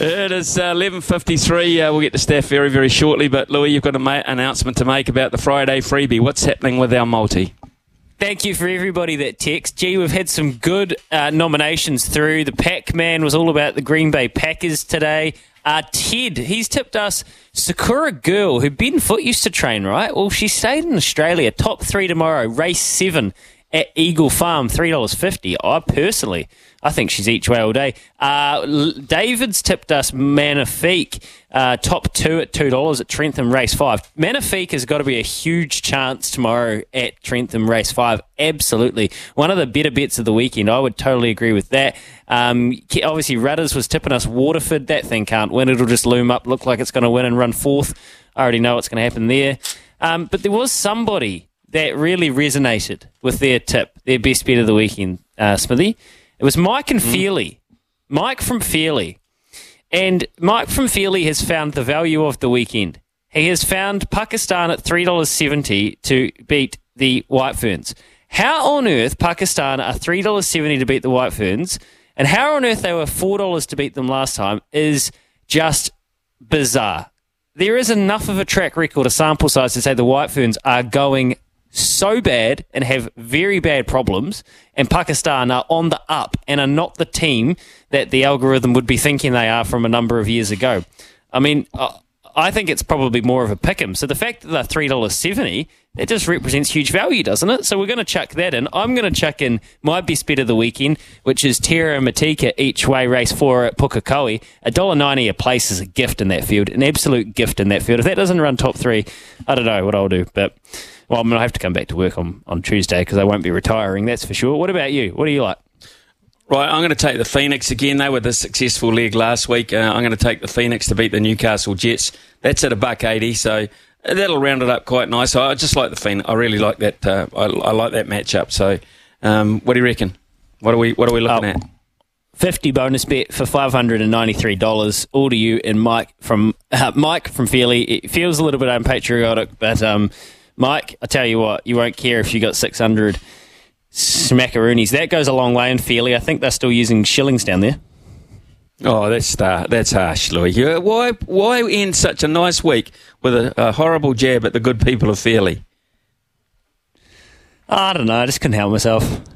It is uh, 11.53. Uh, we'll get to staff very, very shortly. But, Louis, you've got an ma- announcement to make about the Friday freebie. What's happening with our multi? Thank you for everybody that texts. Gee, we've had some good uh, nominations through. The Pac Man was all about the Green Bay Packers today. Uh, Ted, he's tipped us Sakura Girl, who Ben Foot used to train, right? Well, she stayed in Australia. Top three tomorrow, race seven at Eagle Farm, $3.50. I personally, I think she's each way all day. Uh, David's tipped us Magnifique, uh, top two at $2 at Trentham Race 5. Magnifique has got to be a huge chance tomorrow at Trentham Race 5. Absolutely. One of the better bets of the weekend. I would totally agree with that. Um, obviously, Rudders was tipping us Waterford. That thing can't win. It'll just loom up, look like it's going to win and run fourth. I already know what's going to happen there. Um, but there was somebody that really resonated with their tip, their best bet of the weekend, uh, Smithy. It was Mike and mm. Feely. Mike from Feely. And Mike from Feely has found the value of the weekend. He has found Pakistan at $3.70 to beat the White Ferns. How on earth Pakistan are $3.70 to beat the White Ferns, and how on earth they were $4 to beat them last time is just bizarre. There is enough of a track record, a sample size to say the White Ferns are going so bad and have very bad problems, and Pakistan are on the up and are not the team that the algorithm would be thinking they are from a number of years ago. I mean, uh, I think it's probably more of a pick 'em. So the fact that they're three dollars seventy, it just represents huge value, doesn't it? So we're going to chuck that in. I'm going to chuck in my best bet of the weekend, which is Tara Matika each way race four at Pukekohe. A dollar ninety a place is a gift in that field, an absolute gift in that field. If that doesn't run top three, I don't know what I'll do, but. Well, I'm going to have to come back to work on, on Tuesday because I won't be retiring, that's for sure. What about you? What do you like? Right, I'm going to take the Phoenix again. They were the successful leg last week. Uh, I'm going to take the Phoenix to beat the Newcastle Jets. That's at a buck eighty, so that'll round it up quite nice. I just like the Phoenix. I really like that. Uh, I, I, like that matchup. So, um, what do you reckon? What are we What are we looking oh, at? Fifty bonus bet for five hundred and ninety three dollars. All to you and Mike from uh, Mike from Feely. It feels a little bit unpatriotic, but um, Mike, I tell you what, you won't care if you got 600 smackaroonies. That goes a long way in Feely. I think they're still using shillings down there. Oh, that's uh, that's harsh, Louis. Why why end such a nice week with a, a horrible jab at the good people of Feely? I don't know. I just couldn't help myself.